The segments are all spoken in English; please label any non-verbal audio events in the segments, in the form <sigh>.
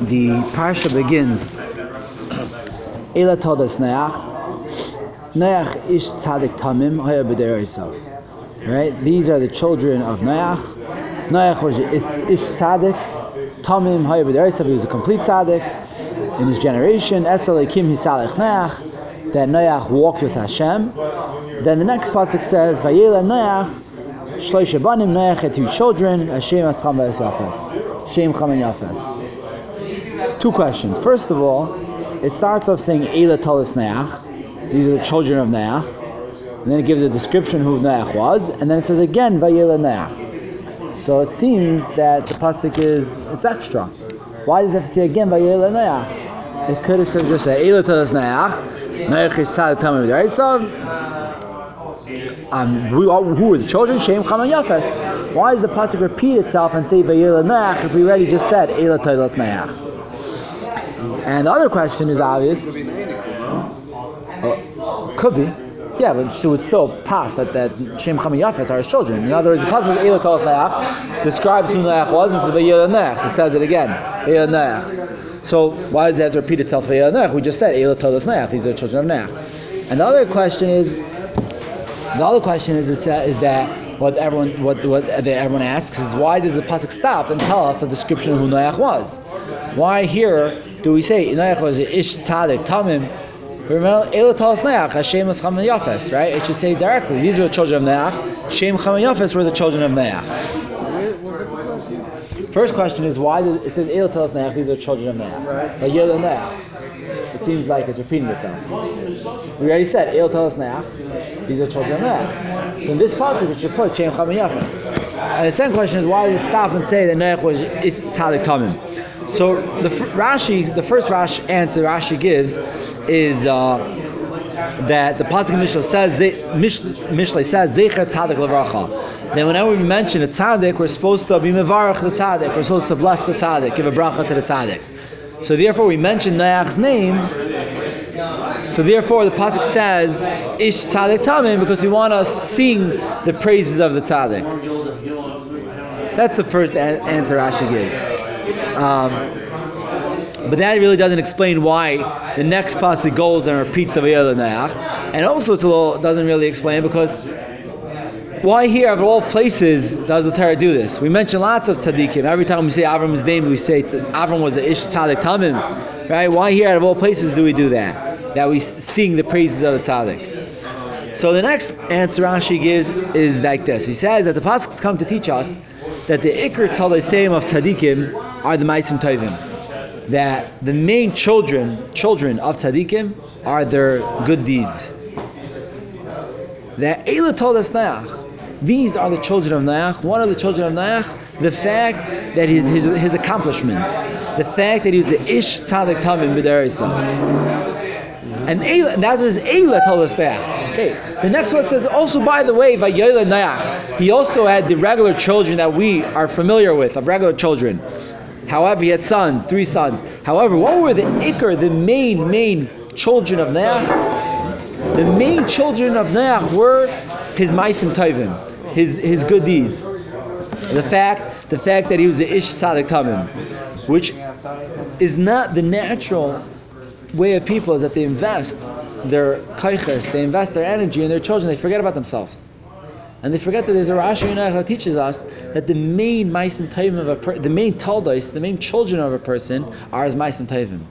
the parsha begins. Ela todas Neach. Neach ish tzadik tamim haya b'dereisav. Right? These are the children of Neach. Neach was ish tzadik. Tamim haya b'dereisav. He was a complete tzadik in his generation. Esel kim hisalech Neach. That Neach walked with Hashem. Then the next pasuk says, Vayela Neach. Shloisha banim Neach had two children. Hashem ascham v'es Shem cham and yafes. Two questions. First of all, it starts off saying Eila Talis Neach. These are the children of Neach. And then it gives a description who Neach was. And then it says again Vayela Neach. So it seems that the pasuk is it's extra. Why does it have to say again Vayela Neach? It could have said just say Eila Talis Neach. Neach is Sad Tamim um, who, who are the children? Shem Chama Yafes. Why does the pasuk repeat itself and say Vayela Neach if we already just said Eila Talis Neach? And the other question is obvious. Uh, could be. Yeah, but she would still pass that, that Shem Cham Yafes are his children. In other words, the passage Eila Tolas Neach describes who Neach was and says Vayela Neach. It says it again. Vayela Neach. So why does it have to repeat itself Vayela Neach? We just said Eila Tolas Neach. These are the children of Neach. And the other question is, the other question is, is, is that what everyone what what everyone asks is why does the pasuk stop and tell us a description of who Noach was? Why here do we say Noach was ish tzadik tamim? Hashem was Cham Yafes, right? It should say directly. These were the children of Noach. Shem Cham Yafes were the children of Noach. First question is why does it says Elo talas Noach? These are children of Noach. Right. But Yelo Noach. It seems like it's repeating itself. We already said El talas Neach. These are children of Neach. So in this passage, it should put Shem Cham Yafes. And the second question is why does it stop and say that Neach was it's Tzadik Tamim? So the Rashi, the first Rashi answer Rashi gives is uh, that the pasuk Mishle says Mishle says Zecher Tzadik Levracha. Then whenever we mention a tzaddik, we're supposed to be mevarach the tzaddik. We're supposed to bless the tzaddik, give a bracha to the tzaddik. So therefore, we mention Noach's name. So therefore, the pasuk says Ish Tzadik Tamim because we want to sing the praises of the tzaddik. That's the first answer Rashi gives. Um, but that really doesn't explain why the next pasuk goes and repeats the Vayel Neach. And also little doesn't really explain because why here of all places does the Torah do this? We mention lots of tzaddikim. Every time we say Avram's name, we say Avram was the Ish Tzaddik Tamim. Right? Why here out of all places do we do that? That we sing the praises of the tzaddik. So the next answer Rashi gives is like this. He says that the pasuk come to teach us that the Iker Taleseim of tzaddikim are the Maisim Tovim. That the main children children of tzaddikim are their good deeds. That Eila told us these are the children of Noach. What are the children of Noach? The fact that his, his, his accomplishments, the fact that he was the Ish Tzadik Tamim B'derisa. And, that's what his Eila told us that. Okay. The next one says also, by the way, Vayola Noach. He also had the regular children that we are familiar with, of regular children. However, he had sons, three sons. However, what were the Iker, the main, main children of Noach? The main children of Noach were his Maisim Tovim his, his good deeds. The fact, the fact that he was an Ish Tzadik Tamim, which is not the natural way of people, is that they invest their kaiches, they invest their energy in their children, they forget about themselves. And they forget that there's a Rashi that teaches us that the main Maisim Tovim of a per- the main Taldos, the main children of a person are as Maisim Tovim.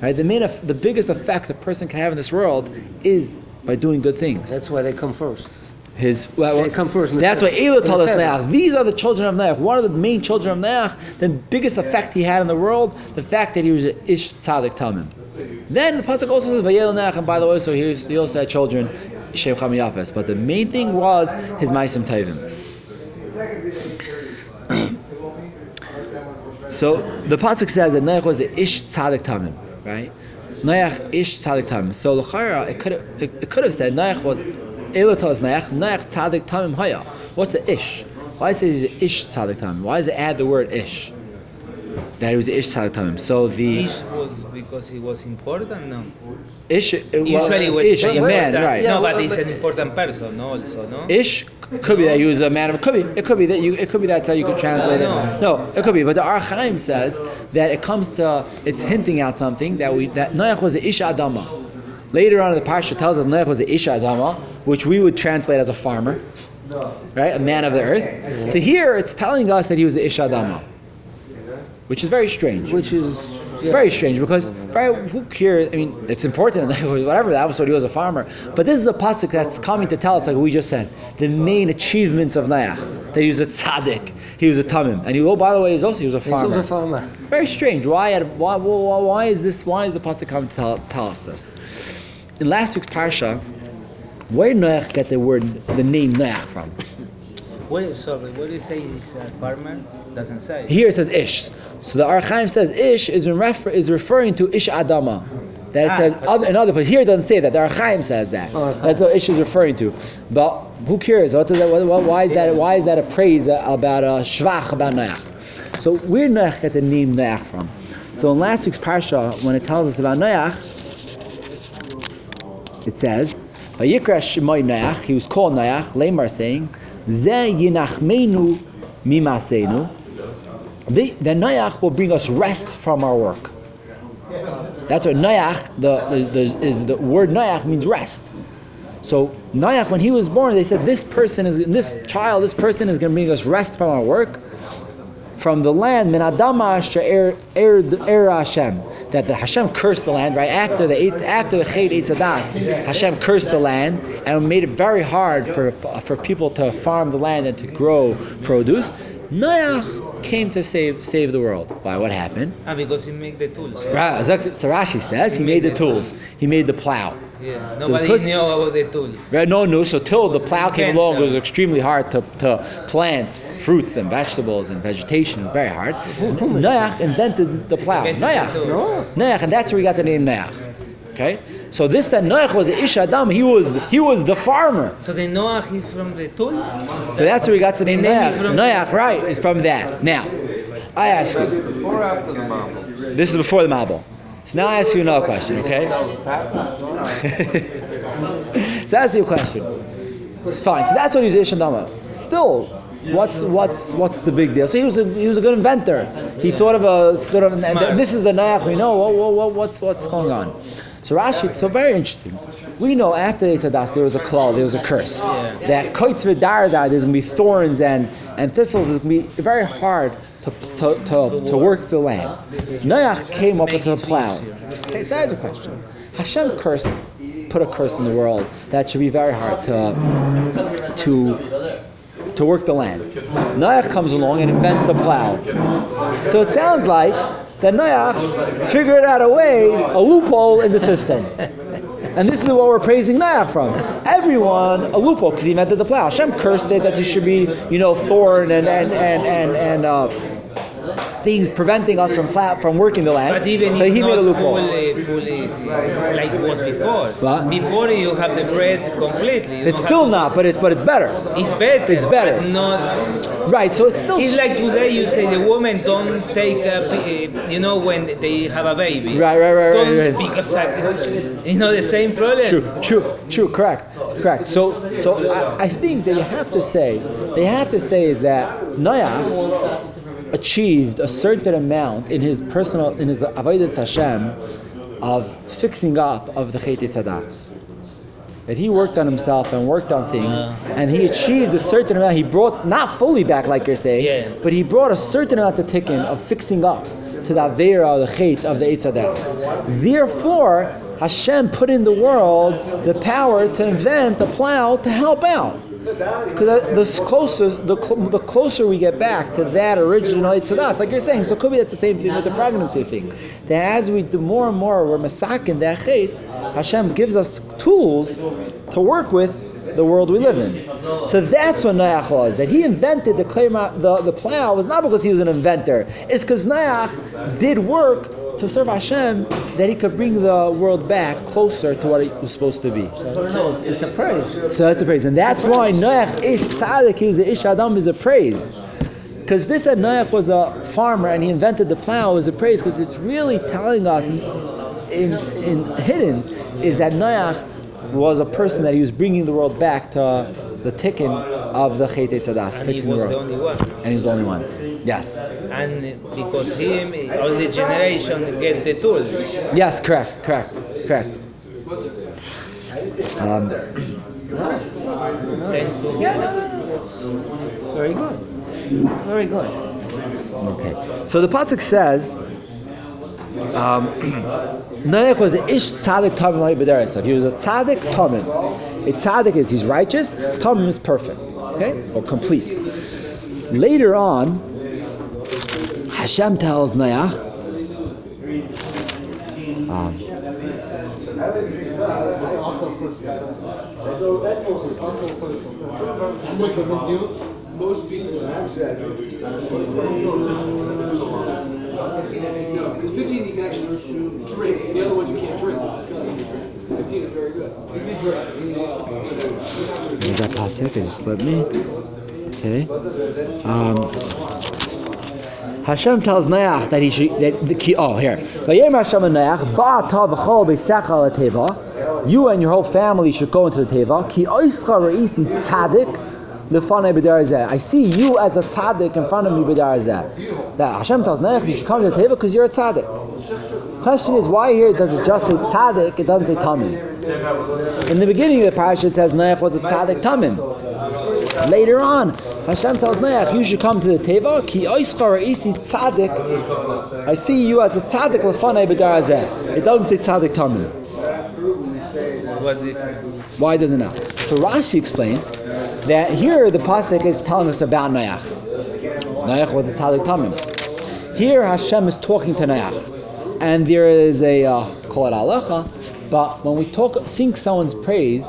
Right? The main, the biggest effect a person can have in this world is by doing good things. That's why they come first his well, they come first. That's why Elah told us Neach. These are the children of Neach. One of the main children of Neach. The biggest effect he had in the world, the fact that he was an Ish Tzadik Tamim. Then the pasuk also says Vayel Neach, and by the way, so he, he also had children Shem Cham Yafes. But the main thing was his Maisim Tavim. <clears throat> so the pasuk says that Neach was the Ish Tzadik Tamim, right? Neach Ish Tzadik Tamim. So the it could it, it could have said Neach was Elotos Neach, Neach Tzadik Tamim Haya. What's the ish? Why does it say ish Tzadik Tamim? Why does it add the word ish? that he was Ish Tzaddik Tamim. So the Ish was because he was important, no? Ish, uh, well, Usually when Ish, a man, right? No, Yeah, but he's an important person also, no? Ish could be that he was a man of. It could be. It could be that you. It could be that's how you could translate it. No. No, it could be. But the Ohr HaChaim says that it comes to. It's hinting out something that we that Noach was an Ish Adama. Later on in the parsha tells us Noach was an Ish Adama, which we would translate as a farmer, right? A man of the earth. So here it's telling us that he was an Ish Adama, which is very strange. Which is yeah. Very strange because very, who cares? I mean, it's important <laughs> whatever that was what he was a farmer. But this is a pasuk that's coming to tell us, like we just said, the main achievements of Noach. That he was a tzaddik, he was a tamim, and he oh by the way, he was also he was a He's farmer. also a farmer. Very strange. Why? Why? Why, why is this? Why is the pasuk coming to tell, tell us this? In last week's parsha, where Noach get the word, the name Noach from? What, sorry, what do you say is a farmer? Doesn't say. Here it says Ish. So the Ohr HaChaim says Ish is, in refer- is referring to Ish Adama. That it Ah, says but- other, in other places. Here it doesn't say that. The Ohr HaChaim says that. Oh. That's what Ish is referring to. But who cares? What does that, what, why is that? Why is that a praise uh, about a shvach about Noach? So where Noach get the name Noach from? So in last week's parsha, when it tells us about Noach, it says, "Vayikra Shemai Noach." He was called Noach. Lemar saying, "Ze yinachmenu mimasenu." The, Noach will bring us rest from our work. That's what Noach, the, the, the, is the word Noach means rest. So Noach, when he was born, they said this person is this child, this person is going to bring us rest from our work, from the land. Min adama asher er er er Hashem. That the Hashem cursed the land right after the after the Chet Eitz HaDaas, Hashem cursed the land and made it very hard for for people to farm the land and to grow produce. Noach came to save save the world. Why? What happened? Ah, because he made the tools. Ra- So Rashi says he made the tools. He made the plow. Yeah, uh, So nobody because- knew about the tools. Right? No, no. So till the plow came along, it was extremely hard to, to plant fruits and vegetables and vegetation. Very hard. Noach invented the plow. Noach. tools. Noach, and that's where we got the name Noach. Okay. So this that Noach was the Ish Adam. He was he was the farmer. So the Noah is from the tools? So that's where we got the name Noach. Noach, right? Is from that. Now, I ask you. Before after the marble? This is before the Mabul. So now I ask you another question. Okay. Sells patent. <laughs> so that's your question. It's fine. So that's what he's Ish Adama. Still, what's what's what's the big deal? So he was a, he was a good inventor. He thought of a sort of and this is a Noach. We know what, what, what, what's what's going on. So Rashi, so very interesting. We know after the Eitz HaDaas there was a klal, there was a curse. Yeah. That koitz v'darda, there's gonna be thorns and, and thistles. It's gonna be very hard to to, to, to work the land. Noach came up with a plow. Okay, so that's a question. Hashem cursed, put a curse in the world that should be very hard to to to work the land. Noach comes along and invents the plow. So it sounds like that Noach figured out a way, a loophole in the system. And this is what we're praising Noach from. Everyone, a loophole, because he invented the plow. Hashem cursed it that there should be, you know, thorn and, and, and, and, and uh, things preventing us from from working the land. But even so if he not made a loophole. fully, fully like it was before. What? Before you have the bread completely. You It's still not, but it's but it's better. It's better. It's better. But not. Right, so it's still It's like today you say the woman don't take a, uh, you know when they have a baby. Right, right, right, right, Don't, right. Because uh, you know the same problem. True, true, true, correct, correct. So, so I, I think that you have to say, they have to say is that Noach achieved a certain amount in his personal, in his avodas Hashem, of fixing up of the Chet Sadas. That he worked on himself and worked on things, Uh. and he achieved a certain amount. He brought not fully back, like you're saying, Yeah. but he brought a certain amount of tikkun of fixing up to the avera, the chet of the Eitz HaDaas. Therefore, Hashem put in the world the power to invent the plow to help out. Because the closer, the, cl- the closer we get back to that original Eitz HaDaas, like you're saying, so could be that's the same thing with the pregnancy thing. That as we do more and more, we're masakin that chet, Hashem gives us tools to work with the world we live in. So that's what Noach was. That he invented the the, the plow was not because he was an inventor. It's because Noach did work to serve Hashem that he could bring the world back closer to what it was supposed to be. So it's a praise. So that's a praise. And that's why Noach Ish Tzaddik, he was the Ish Adam, is a praise. Because this said Noach was a farmer and he invented the plow as a praise because it's really telling us in, in, in hidden is that Noach was a person that he was bringing the world back to the tikkun of the Chet Tzadas, fixing the world. And he's the only one. Yes. And because him, all the generation get the tool. Yes, correct, correct, correct. Um, Thanks to him. very good. Very good. Okay. So the pasuk says, um, <clears throat> Noach was an ish tzaddik tamim b'derasav. He was a tzaddik tamim. A tzaddik is he's righteous. Tamim is perfect. Okay, or complete. Later on, Hashem tells Noach. Um, I'm going to convince you, most people are 15. No, because 15 you can actually drink. The other ones you can't drink. We're 15 is very good. You can drink. Is that? It just slipped me. Okay. Um, Hashem tells Noach that he should that the key. Oh, here. Hashem and Noach. You and your whole family should go into the teva. Ki b'dar zeh. I see you as a tzaddik in front of me b'dar zeh. That Hashem tells Noach you should come to the teva because you're a tzaddik. Question is why here does it just say tzaddik? It doesn't say tamim. In the beginning of the parasha it says Noach was a tzaddik tamim. Later on, Hashem tells Noach, you should come to the Teva, ki isi. I see you as a tzaddik lefanei b'dar hazeh. It doesn't say tzaddik tamim. Why doesn't it? So Rashi explains that here the pasuk is telling us about Noach. Noach was a tzaddik tamim. Here Hashem is talking to Noach, and there is a uh, call it halacha. But when we talk, sing someone's praise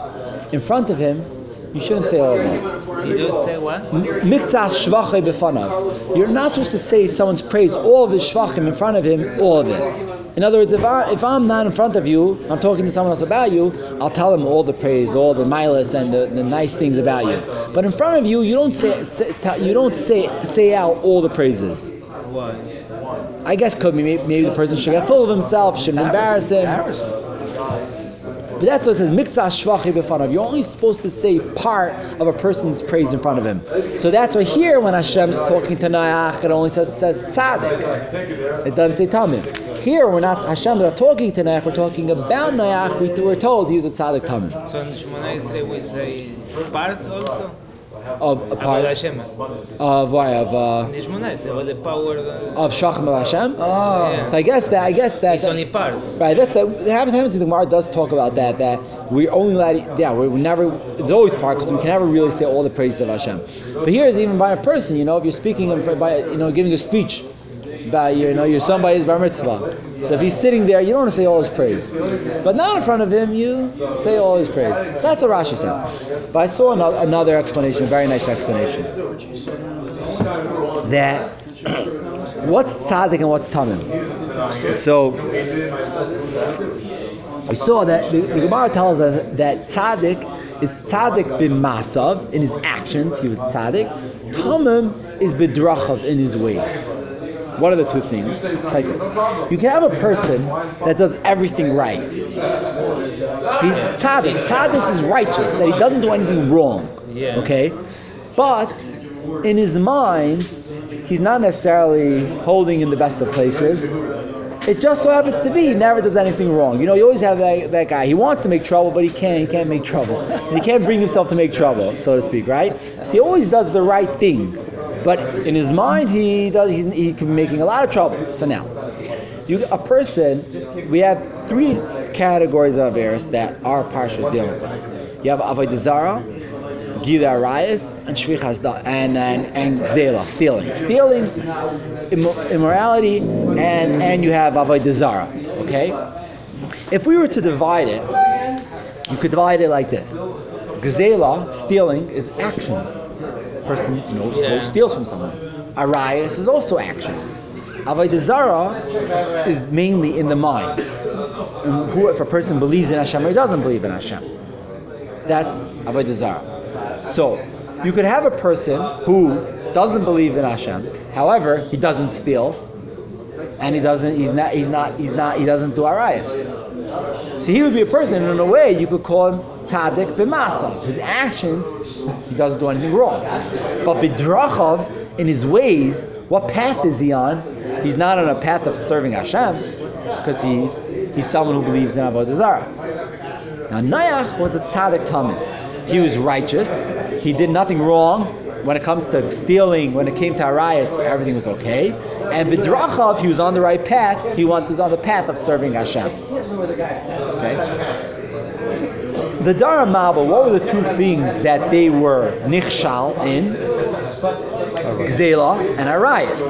in front of him, you shouldn't say all of them. he just say what? Miktas shvachai befanav. You're not supposed to say someone's praise, all of his shvachim in front of him, all of it. In other words, if, I, if I'm not in front of you, I'm talking to someone else about you, I'll tell them all the praise, all the milas and the, the nice things about you. But in front of you, you don't say, say you don't say say out all the praises. Why? I guess could be maybe, maybe the person should get full of himself, shouldn't embarrass him. But that's what it says, mikzah shvachi b'fanav. You're only supposed to say part of a person's praise in front of him. So that's why here when Hashem's talking to Noach, it only says, says tzaddik. It doesn't say tamim. Here we're not, Hashem is not talking to Noach, we're talking about. We, we're told he was a tzaddik tamim. So in Shemona Esrei we say part also? Of, a part Hashem. of, why, of, uh, the Shemona Esrei, what the power of Hashem. Yeah. So I guess that, I guess that. it's only part. Right, that's that. It happens, happens the Gemara does talk about that. That we're only allowed. Yeah, we're, never. It's always part because we can never really say all the praises of Hashem. But here is even by a person. You know, if you're speaking by you know giving a speech by you know your son by his bar mitzvah. So if he's sitting there, you don't want to say all his praise. But not in front of him, you say all his praise. That's what Rashi says. But I saw another, explanation, a very nice explanation. That what's tzaddik and what's tamim. So we saw that the, the Gemara tells us that tzaddik is tzaddik bin in his actions. He was tzaddik. Tamim is bedrachav in his ways. What are the two things? Like this. You can have a person that does everything right. He's tzaddik. Tzaddik is righteous. That he doesn't do anything wrong. Okay, but in his mind, he's not necessarily holding in the best of places. It just so happens to be he never does anything wrong. You know, you always have that, that guy. He wants to make trouble, but he can't. He can't make trouble. And <laughs> he can't bring himself to make trouble, so to speak, right? So he always does the right thing, but in his mind, he does. He can be making a lot of trouble. So now, you a person. We have three categories of errors that our parsha is dealing with. You have avodah zarah, Gila Arayas and Shvichas and and and Gzela, stealing, stealing, immorality, and and you have Avodah Zarah. Okay, if we were to divide it, you could divide it like this: Gzela, stealing, is actions. Person you know Yeah. goes steals from someone. Arayas is also actions. Avodah Zarah is mainly in the mind. Um, who, if a person believes in Hashem or he doesn't believe in Hashem. That's Avodah Zarah. So, you could have a person who doesn't believe in Hashem. However, he doesn't steal, and he doesn't. He's not. He's not. He's not. He doesn't do arayas. So he would be a person in a way you could call him tzaddik b'masa. His actions, he doesn't do anything wrong. But b'drachav, in his ways, what path is he on? He's not on a path of serving Hashem, because he's he's someone who believes in avodah zarah. Now Noach was a tzaddik tamid. He was righteous. He did nothing wrong. When it comes to stealing, when it came to Arias, everything was okay. And Bidrachav, he was on the right path. He was on the path of serving Hashem. Okay. The Dara Mabul, what were the two things that they were nichshal in? Gzela and Arias.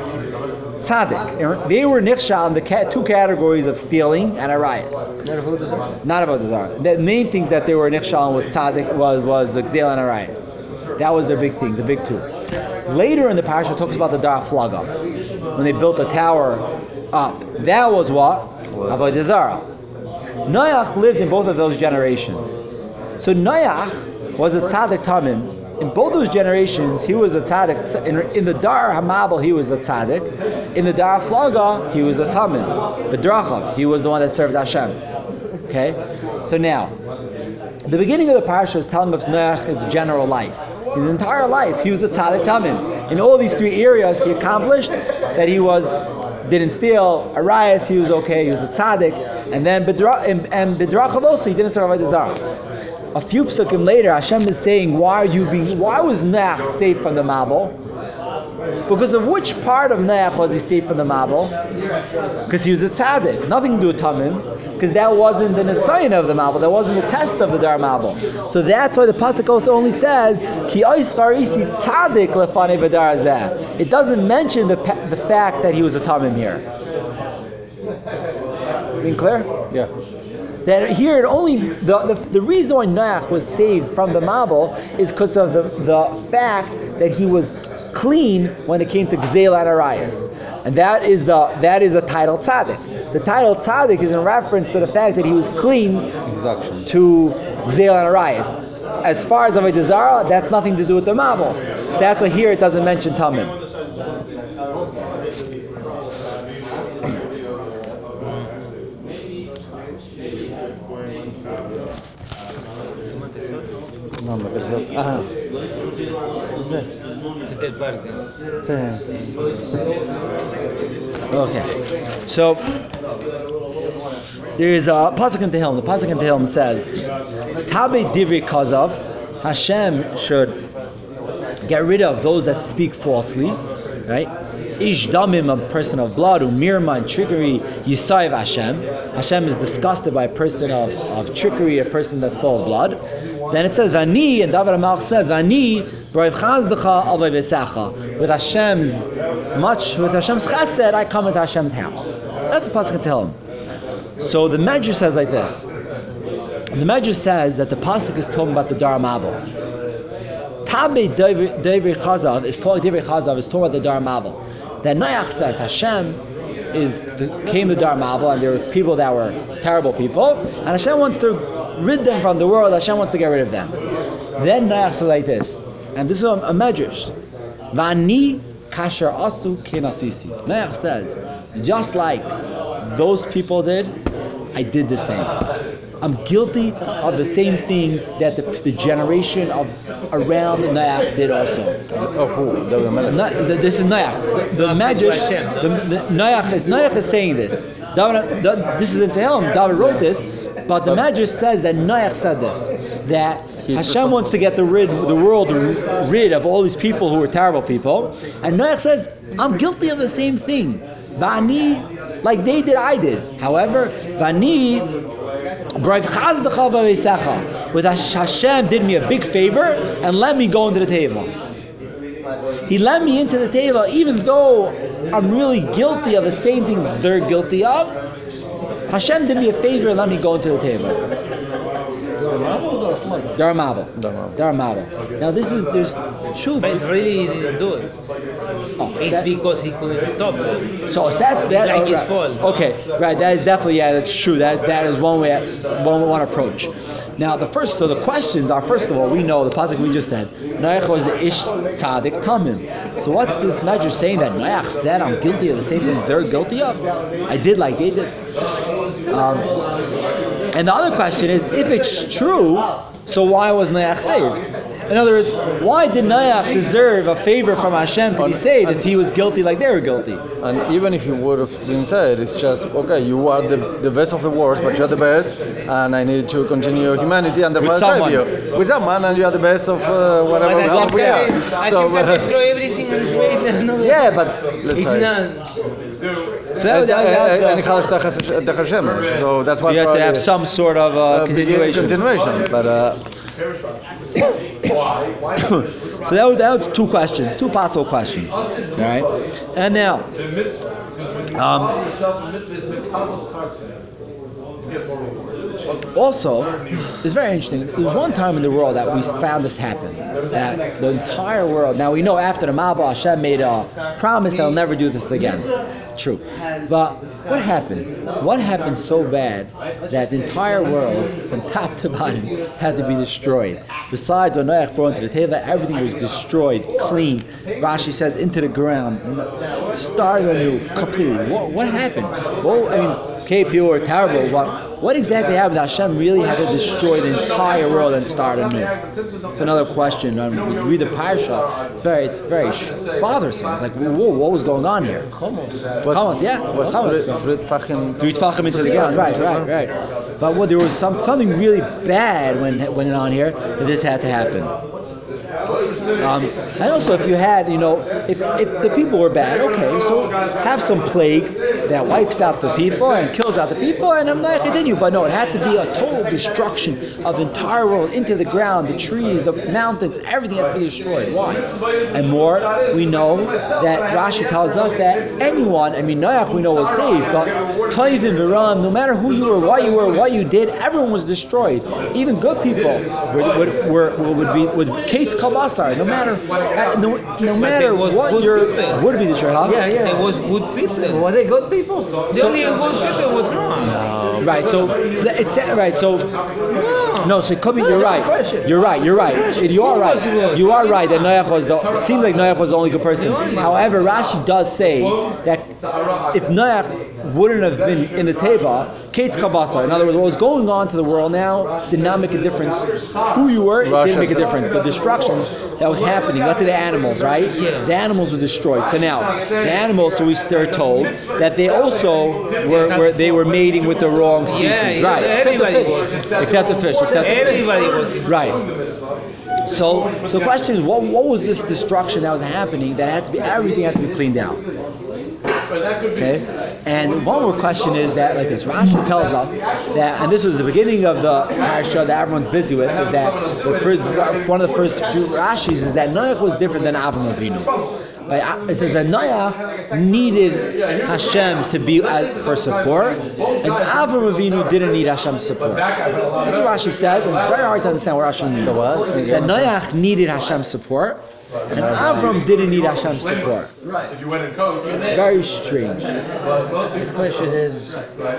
Tzaddik. They were nichshal in the two categories of stealing and Arias. Not about the Zara. The main things that they were nichshal in was tzaddik, was was Gzela and Arias. That was their big thing, the big two. Later in the parasha, talks about the Dar Flaga, when they built the tower up. That was what? Avodah Zarah. Noach lived in both of those generations. So Noach was a tzaddik tamim. In both those generations, he was a tzaddik. In, in the Dar Hamabul, he was a tzaddik. In the Dar Flaga, he was a tamim. The Drachav, he was the one that served Hashem. Okay? So now, the beginning of the parasha is telling us Noach's general life. His entire life, he was a tzaddik tamim. In all these three areas, he accomplished that he was didn't steal. Arias, he was okay. He was a tzaddik. And then Bidra, and, and Bidrachav he didn't serve Avodah Zarah. A few psukim later, Hashem is saying, "Why are you being? Why was Noach saved from the Mabul? Because of which part of Noach was he saved from the Mabul? Because he was a tzaddik. Nothing to do with Tamim. Because that wasn't the Nisayan of the Mabul. That wasn't the test of the Dar Mabul. So that's why the pasuk also only says Ki tzaddik lefane v'dar zeh." It doesn't mention the pa- the fact that he was a Tamim here. Being clear? Yeah. That here it only the, the, the reason why Noach was saved from the Mabul is because of the, the fact that he was clean when it came to Gzela and Arias. And that is the that is the title tzaddik. The title tzaddik is in reference to the fact that he was clean Exactly. to Gzela and Arias. As far as Avodah Zarah, that's nothing to do with the Mabul. So that's why here it doesn't mention Tamim. No, me parece. Ajá. Este parque. Hmm. Okay. So there is a pasuk in Tehillim. The pasuk in Tehillim says, "Tabe divri kazav." Hashem should get rid of those that speak falsely, right? Ish damim, a person of blood, umirma and trickery, yisayev Hashem. Hashem is disgusted by a person of, of trickery, a person that's full of blood. Then it says, Vani, and David Hamelech says, Vani, chazdecha alvay v'secha. With Hashem's much, with Hashem's chesed, I come into Hashem's house. That's a pasuk in Tehillim. So the Medrash says like this. The Medrash says that the pasuk is talking about the Dar Mabul. Tabe Devri Chazav is talking Devri Chazav is talking about the Dar Mabul. That Noach says Hashem is the, came to Dar Mabul and there were people that were terrible people and Hashem wants to rid them from the world. Hashem wants to get rid of them. Then Noach says like this, and this is a, a Medrash. Vani kasher asu kinasisi. Noach says, just like those people did, I did the same. I'm guilty of the same things that the, the generation of around Noach did also. Oh, who? David Melech. No, th- this is Noach. The, the Medrash, the, the, Noach is Noach is saying this. David, the- this is in Tehillim. David wrote this, but the Medrash says that Noach said this. That Hashem wants to get the rid the world rid of all these people who are terrible people, and Noach says, "I'm guilty of the same thing." Vani, like they did, I did. However, Vani Brave Chazdecha v'veisecha. With Hash- Hashem did me a big favor and let me go into the table. He let me into the table even though I'm really guilty of the same thing they're guilty of. Hashem did me a favor let me go into the table. Dar Mabul. Dar Mabul. Dar Mabul. Now this is there's two. But really, he didn't do it. Oh, It's that- because he couldn't stop it. So that's that. Like oh, his right. fault. Okay, right. That is definitely yeah. That's true. That that is one way, one one approach. Now the first, so the questions are first of all, we know the pasuk we just said. Noach was the ish tzaddik tamim. So what's this measure saying that Noach said I'm guilty of the same thing they're guilty of? I did like they did. Um, and the other question is, if it's true, so why was Noach saved? In other words, why did Noach deserve a favor from Hashem to be saved if he was guilty like they were guilty? And even if you would have been saved, it's just okay. You are the, the best of the worst, but you're the best, and I need to continue humanity and therefore With I save you with someone, and you are the best of uh, whatever we Hashem are. can, So, Hashem can uh, destroy everything and create another. yeah, but let's It's say. not. So that, that, that's And the- it has to has- the Hashem, so that's why you have to have some sort of uh, uh, continuation. continuation. But uh, so that was, that was two questions, two possible questions. All right, and now, um, also, it's very interesting. There was one time in the world that we found this happen. That the entire world. Now we know after the Mabul, Hashem made a promise that he'll never do this again. True. But what happened? What happened so bad that the entire world, from top to bottom, had to be destroyed? Besides, Noach brought into the Teva, everything was destroyed, clean. Rashi says into the ground, started anew, completely. What, what happened? Well, I mean, people were terrible, but what exactly happened? That Hashem really had to destroy the entire world and start anew. It's another question. Um, when you read the parsha, it's very, it's very bothersome. It's like, whoa, what was going on here? Chamas, yeah, it was three tefachim- Three tefachim into the ground, right, right, right. But what there was some something really bad when went on here that this had to happen. Um, and also, if you had, you know, if, if the people were bad, okay, so have some plague that wipes out the people and kills out the people, and I'm not continue. But no, it had to be a total destruction of the entire world into the ground, the trees, the mountains, everything had to be destroyed. Why? And more, we know that Rashi tells us that anyone, I mean, Noach we know was saved, but Toivim, Viram, no matter who you were, what you were, what you did, everyone was destroyed. Even good people would, would, were, would be would Kate's Kabasar. No matter uh, no, no matter what your would be destroyed, huh? Yeah, yeah. It was good people. Were they good people? The only good people was Noah. Right. So, so that- it's right. So No. no. So it could be. No, You're it's not a right. You're right. You're right. You are right. You are right that Noach was the. It seems like Noach was the only good person. However, Rashi does say that if Noach wouldn't have been in the Teva, Kate's Kabasa. In other words, what was going on to the world now did not make a difference. Who you were, it didn't make a difference. The destruction that was happening. Let's say the animals, right? The animals were destroyed. So now the animals. So we are told that they also were, were they were mating with the wrong species, right? Except the fish. Except the fish. Everybody was in Right. So, so the question is, what, what was this destruction that was happening that had to be everything had to be cleaned out? Okay, and one more question is that like this, Rashi tells us that, and this was the beginning of the parsha that everyone's busy with, is that the first, one of the first few Rashi's is that Noach was different than Avram Avinu. But uh, it says that Noach needed Hashem to be as, for support, and Avram Avinu didn't need Hashem's support. That's what Rashi says, and it's very hard to understand what Rashi means. That Noach needed Hashem's support, and Avram didn't need Hashem's support. Very strange. The question is,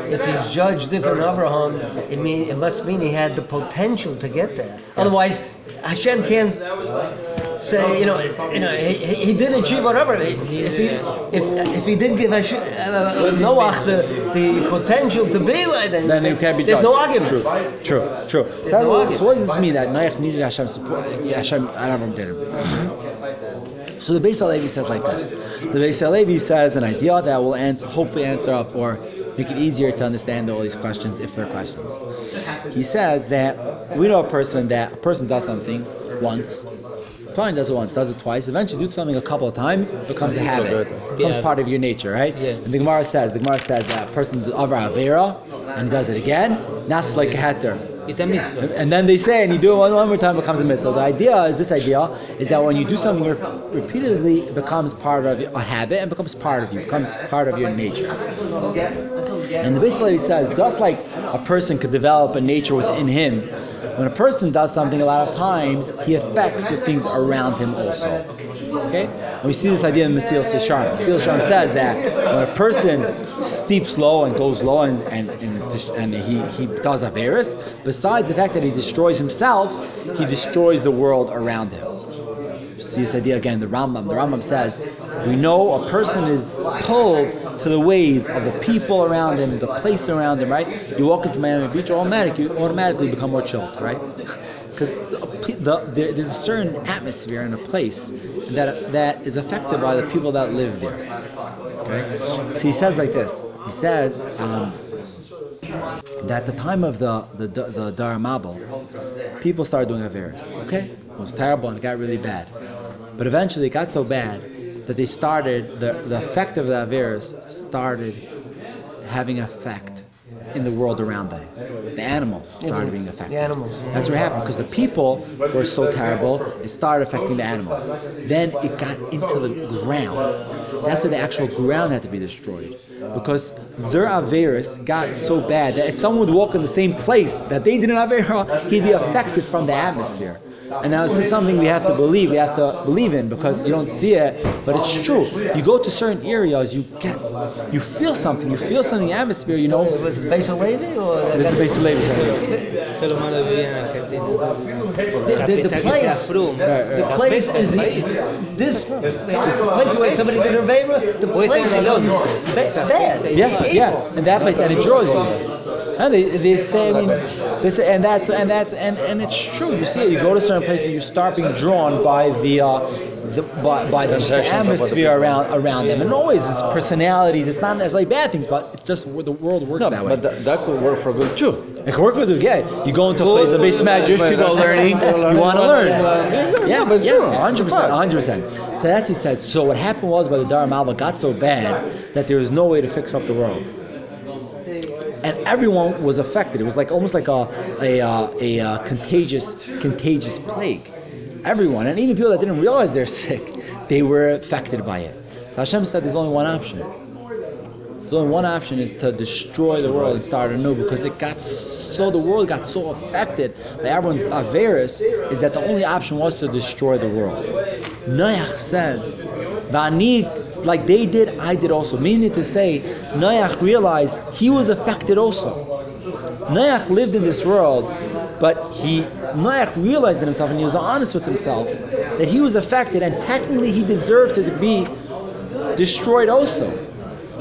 if he's judged different Abraham, it mean it must mean he had the potential to get there. Otherwise, Hashem can't say, you know, you know, he, he he did achieve whatever. If he if if he did give Hashem, uh, Noach the, the potential to be like that, Then it can't be there's judged. no argument. True, true, true. no So, argument. so what does this mean that Noach needed Hashem's support? Hashem, and Avram didn't. So the Beis Halevi says like this. The Beis Halevi says an idea that will answer, hopefully answer up or make it easier to understand all these questions if they're questions. He says that we know a person that a person does something once, fine, does it once, does it twice, eventually do something a couple of times, becomes a habit, becomes Yeah. part of your nature, right? Yeah. And the Gemara says, the Gemara says that a person does Avra Avera and does it again, that's like a heter. It's a mitzvah. And then they say, and you do it one, one more time, it becomes a mitzvah. The idea is this idea is that when you do something re- repeatedly, it becomes part of a habit and becomes part of you, becomes part of your nature. And the Halevi says, just like a person could develop a nature within him When a person does something, a lot of times he affects the things around him also. Okay? And we see this idea in Mesilas Yesharim. Mesilas Yesharim says that when a person steeps low and goes low and, and, and, and he, he does Averis, besides the fact that he destroys himself, he destroys the world around him. See this idea again, the Rambam. The Rambam says, we know a person is pulled to the ways of the people around him, the place around him, right? You walk into Miami Beach, automatically, you automatically become more chilled, right? Because the, the, there, there's a certain atmosphere in a place that, that is affected by the people that live there. Okay? So he says like this. He says um, that at the time of the, the, the, Dar Mabul, people started doing Averis. Okay? It was terrible and it got really bad. But eventually it got so bad that they started, the, the effect of the Averis started having effect in the world around them. The animals started mm-hmm. being affected. The animals. That's what happened because the people were so terrible, it started affecting the animals. Then it got into the ground. That's why the actual ground had to be destroyed. Because their Averis got so bad that if someone would walk in the same place that they didn't Avera, <laughs> he'd be affected from the atmosphere. And now this is something we have to believe, we have to believe in because you don't see it, but it's true. You go to certain areas, you get, you feel something, you feel something in the atmosphere, you know. It was Beis Halevi or This is the Beis Halevi saying this. Ser humano vivía en Argentina. The, the, the A pesar que sea place, the place is país. this the place where somebody did a Vera. The Puede place ser is Londres. ba- bad. Yeah, yeah, and that place, and it draws you. And they, they say, I mean, they say, and that's and that's and, and it's true. You see it. You go to certain places, you start being drawn by the, uh, the by, by the, Sensations of what the atmosphere people- around around them, and always it's personalities. It's not necessarily bad things, but it's just the world works No, that way. but that, that could work for good too. It can work for you, yeah. You go into a place, the base mad Jewish people are learning, you want to learn. Yeah, but it's yeah, 100%, 100%. So that's he said. So what happened was, by the Dar Malba got so bad that there was no way to fix up the world. And everyone was affected. It was like almost like a, a, a, contagious, contagious plague. Everyone, and even people that didn't realize they're <laughs> sick, they were affected by it. So Hashem said there's only one option. There's only one option is to destroy the world and start anew because it got so the world got so affected by everyone's averus is that the only option was to destroy the world. Noach says, Vani, like they did, I did also. Meaning to say, Noach realized he was affected also. Noach lived in this world, but he Noach realized in himself and he was honest with himself that he was affected and technically he deserved to be destroyed also.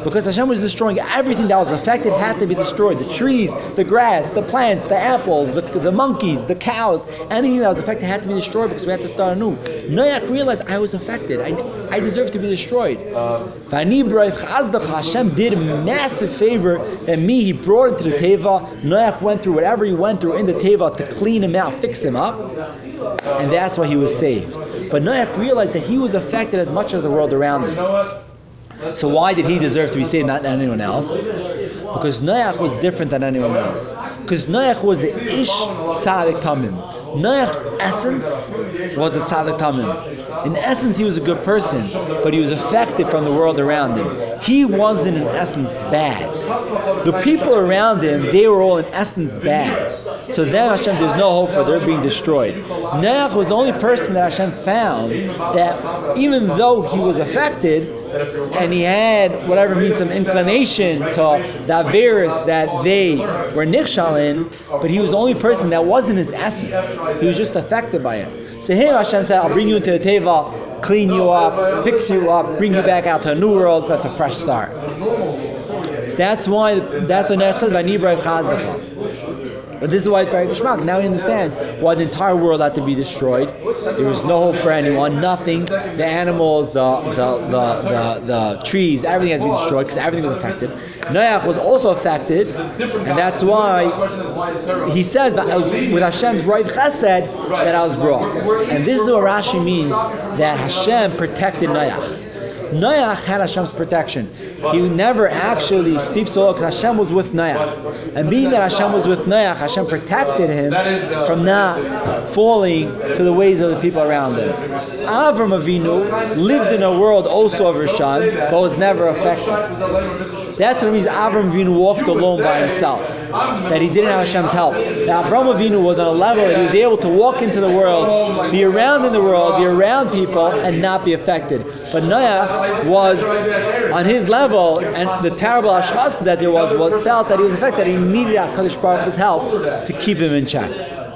Because Hashem was destroying everything that was affected had to be destroyed. The trees, the grass, the plants, the apples, the, the monkeys, the cows, anything that was affected had to be destroyed because we had to start anew. Noach realized I was affected. I, I deserve to be destroyed. Hashem did a massive favor and me, he brought it to the Teva. Noach went through whatever he went through in the Teva to clean him out, fix him up. And that's why he was saved. But Noach realized that he was affected as much as the world around him. So why did he deserve to be saved, not anyone else? Because Noach was different than anyone else. Because Noach was the ish tzaddik tamim. Noach's essence was a tzaddik tamim. In essence, he was a good person, but he was affected from the world around him. He wasn't in essence bad. The people around him, they were all in essence bad. So then Hashem, there's no hope for their being destroyed. Noach was the only person that Hashem found that even though he was affected, and he had whatever means some inclination to virus that they were nichshal in, but he was the only person that wasn't his essence. He was just affected by it. So him, Hashem said, I'll bring you into the teva, clean you up, fix you up, bring you back out to a new world, with a fresh start. So that's why that's what Neh says by Nibra Chazdacha. But this is why Parak Shmak. Now we understand why the entire world had to be destroyed. There was no hope for anyone, nothing. The animals, the the, the, the, the trees, everything had to be destroyed because everything was affected. Noach was also affected, and that's why he says that with Hashem's right chesed that I was brought. And this is what Rashi means that Hashem protected Noach. Noach had Hashem's protection. He never actually Steve Solo because Hashem was with Noach, and being that Hashem was with Noach, Hashem protected him from not falling to the ways of the people around him. Avram Avinu lived in a world also of Rishon, but was never affected. That's what it means. Avram Avinu walked alone by himself. That he didn't have Hashem's help. That Avram Avinu was on a level that he was able to walk into the world, be around in the world, be around people, and not be affected. But Noah was on his level, and the terrible ashkas that there was was felt that he was affected. He needed Hakadosh Baruch help to keep him in check.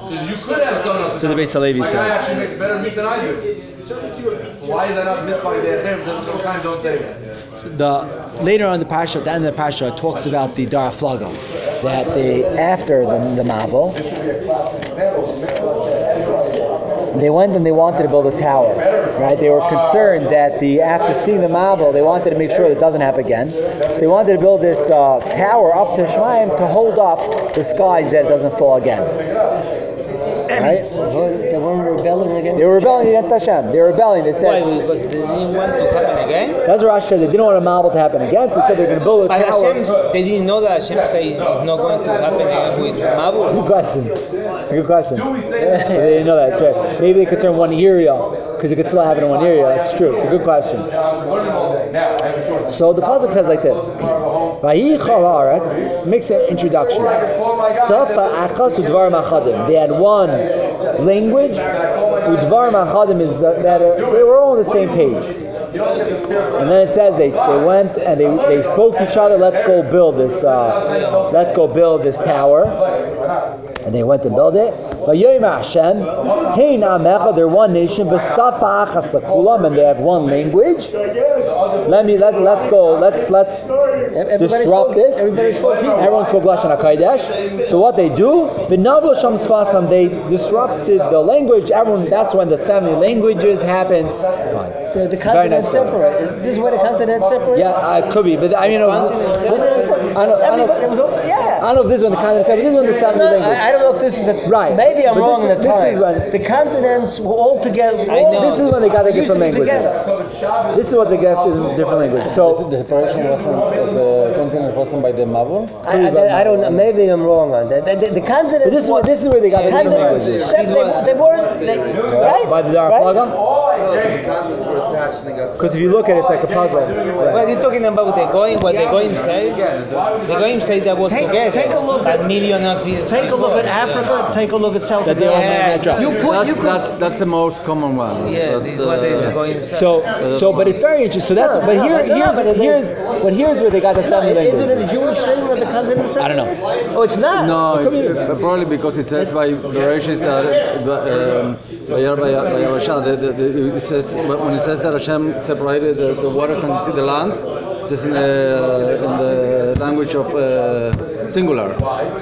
So the Beis Halevi says. Why is that not mitzvah so don't say that. the later on the parsha, at the end of the parsha, talks about the Dar that they after the, the Mabul, they went and they wanted to build a tower, right? They were concerned that the after seeing the Mabul, they wanted to make sure that it doesn't happen again. So they wanted to build this uh, tower up to Shemaim to hold up the skies that it doesn't fall again. Right? They weren't rebelling against They were rebelling against Hashem. They were rebelling. They Why? said. Because they didn't want to happen again. That's what Rashi said. They didn't want a Mabul to happen again, so they said they're going to build a But tower. Hashem, they didn't know that Hashem says it's not going to happen again with Mabul. Good question. It's a good question. <laughs> they didn't know that. That's right. Maybe they could turn one area because it could still happen in one area. That's true. It's a good question. So the pasuk says like this: makes an introduction. They had one language. U'devarim achadim is that they were all on the same page. And then it says they, they went and they, they spoke to each other. Let's go build this. Uh, let's go build this tower. And they went to build it. Vayoyim Hashem, Hen am echad, they're one nation. V'safa achas lekulam, and they have one language. Let me let let's go. Let's let's Everybody disrupt spoke- this. everybody spoke Hebrew. Everyone spoke Lashon Hakodesh. So what they do, v'navlo sham sfasam, they disrupted the language. Everyone. That's when the seventy languages happened. Fine. The, the Very continent nice. separate. Is this where the continent separate? Yeah, uh, could be, but I mean, uh, Continent separate. I don't, I don't, Everybody, it was all, yeah. I don't know if this one the continent, but this one the seventy No, language. I, I don't know if this is the Right. Maybe I'm But wrong this- in the this time. is when- the continents were all together. I know. This is when they got to used different to languages. together. This is what they get in different languages. So the separation wasn't the continent wasn't by the Mabul. I, I, I don't know. Maybe I'm wrong on that. The, the, the continents. But this is were- what this is where they got the different languages. They, they weren't. They, right? By the Dar right? Because if you look at it, it's like a puzzle. What Yeah. are you talking about the going? What the going said? The going said that was Take- together. take a look That at- million of years. Take a look at Africa. Take a look at South That they all America. manage up. You put. That's, You could. that's that's the most common one. Yeah, But, this uh, going. So, so, but it's very interesting. So that's, No, but no, here, but here's, but here's, but here's where they got the seven Is it a. Jewish thing that the continent? I don't know. Oh, it's not. No, Could it- uh, probably because it says by Bereshit that um, Vayar Vaya- Vayavasha, the- the- the- it says when it says that Hashem separated the, the waters and you see the land, it says in the, in the language of uh, singular.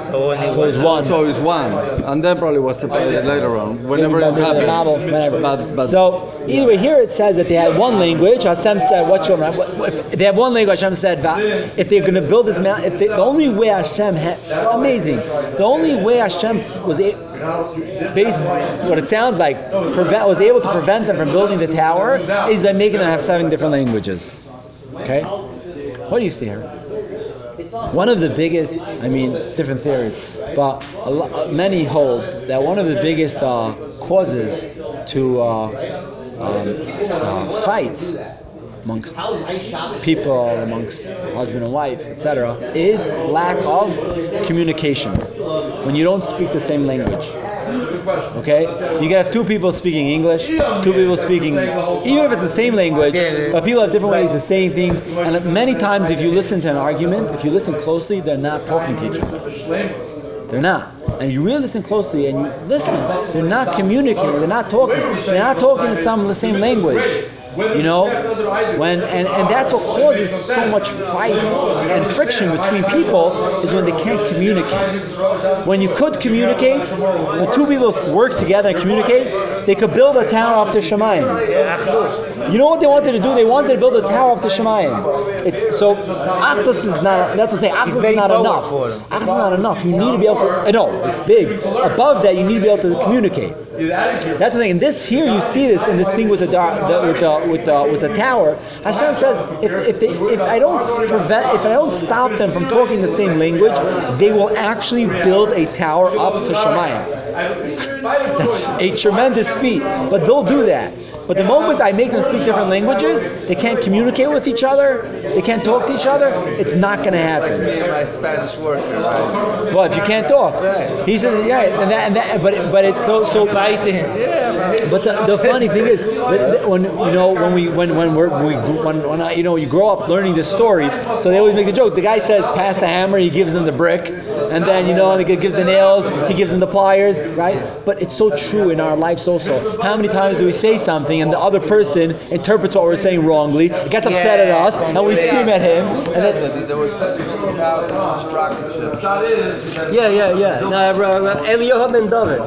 So when it So it's one. So it's one, and then probably was separated later on, whenever it happened. novel, whenever. But, but so either way, here it says that they had one language. Hashem said, "What shall what, what- if they have one language?" Hashem said, "Va- "If they're going to build this mountain, if they, the only way Hashem had, amazing, the only way Hashem was a, based what it sounds like prevent was able to prevent them from building the tower is by making them have seven different languages." Okay, what do you see here? One of the biggest, I mean, different theories, but many hold that one of the biggest uh, causes to uh, um, uh, fights amongst people, amongst husband and wife, etc., is lack of communication. When you don't speak the same language. Okay? You can have two people speaking English, two people speaking, even if it's the same language, but people have different ways of saying things. And many times, if you listen to an argument, if you listen closely, they're not talking to each other. They're not. And you really listen closely and you listen, they're not communicating, they're not talking. They're not talking some the same language. You know? When and, and that's what causes so much fights and friction between people is when they can't communicate. When you could communicate, when two people work together and communicate, they could build a tower up to Shemayim. You know what they wanted to do? They wanted to build a tower up to Shemayim. It's so Achdus is not. That's what I'm saying. Achdus is not enough. powerful. Achdus is not enough. You need to be able to. I know it's big. Above that, you need to be able to communicate. That's the thing. And this here, you see this in this thing with the, dar- the with the with the with the tower. Hashem says, if, if they if I don't prevent if I don't stop them from talking the same language, they will actually build a tower up to Shemayim. That's a tremendous feat. But they'll do that. But the moment I make them speak different languages, they can't communicate with each other. They can't talk to each other. It's not going to happen. My Spanish worker, right? Well, if you can't talk, he says, yeah, and that, and that, but but it's so so. Fighting. Yeah, But the, the funny thing is, when you know when we when when we're, we when when I, you know you grow up learning this story, so they always make the joke. The guy says, "Pass the hammer," he gives them the brick, and then you know he gives the nails, he gives them the pliers, right? But it's so true in our lives also. How many times do we say something and the other person interprets what we're saying wrongly, gets upset at us, and we scream at him, and then There was 50,000 rocket ships. Yeah, yeah, yeah. Eliyahu ben David.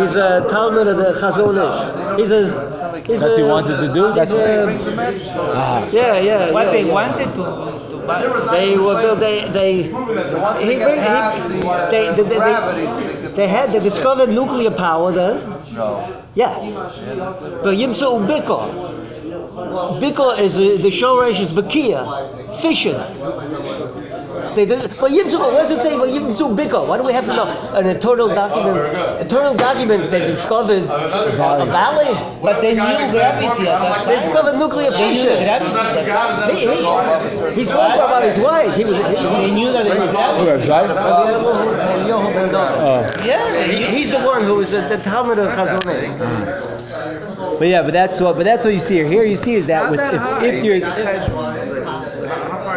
He's a Talmid of the Chazon Ish. He's a. He's that's a, what he wanted to do. That's he's what. a- Ah. yeah, yeah. What yeah, they yeah. wanted to, to buy. They were built. They they. They to He, he, the, uh, they, they, they, they they had they discovered nuclear power then. No. Yeah. But Yimsu Biko. Biko is uh, the shoresh is Bakia, fishing. They, they, but Yimsu, what does it say about Yimsu Biko? Why do we have to know an eternal document? Eternal document they discovered a valley. But they knew gravity at that They time. discovered nuclear They knew the fission. gravity at that time. He, he, he spoke about his wife. He was. He, he, knew that it was gravity. Eliyahu ben David. Oh. Yeah, He- He's the one who was at the Talmid of Chazon But yeah, but that's what. But that's what you see here. Here you see is that with if, if there's How far is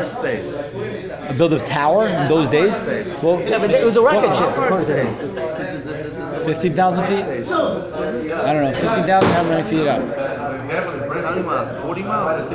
space? a build a tower in those days, well, Yeah, but it was a rocket How ship. far is according to him. space? fifteen thousand feet. I don't know, fifteen thousand. How many feet up? How many miles? 40 miles?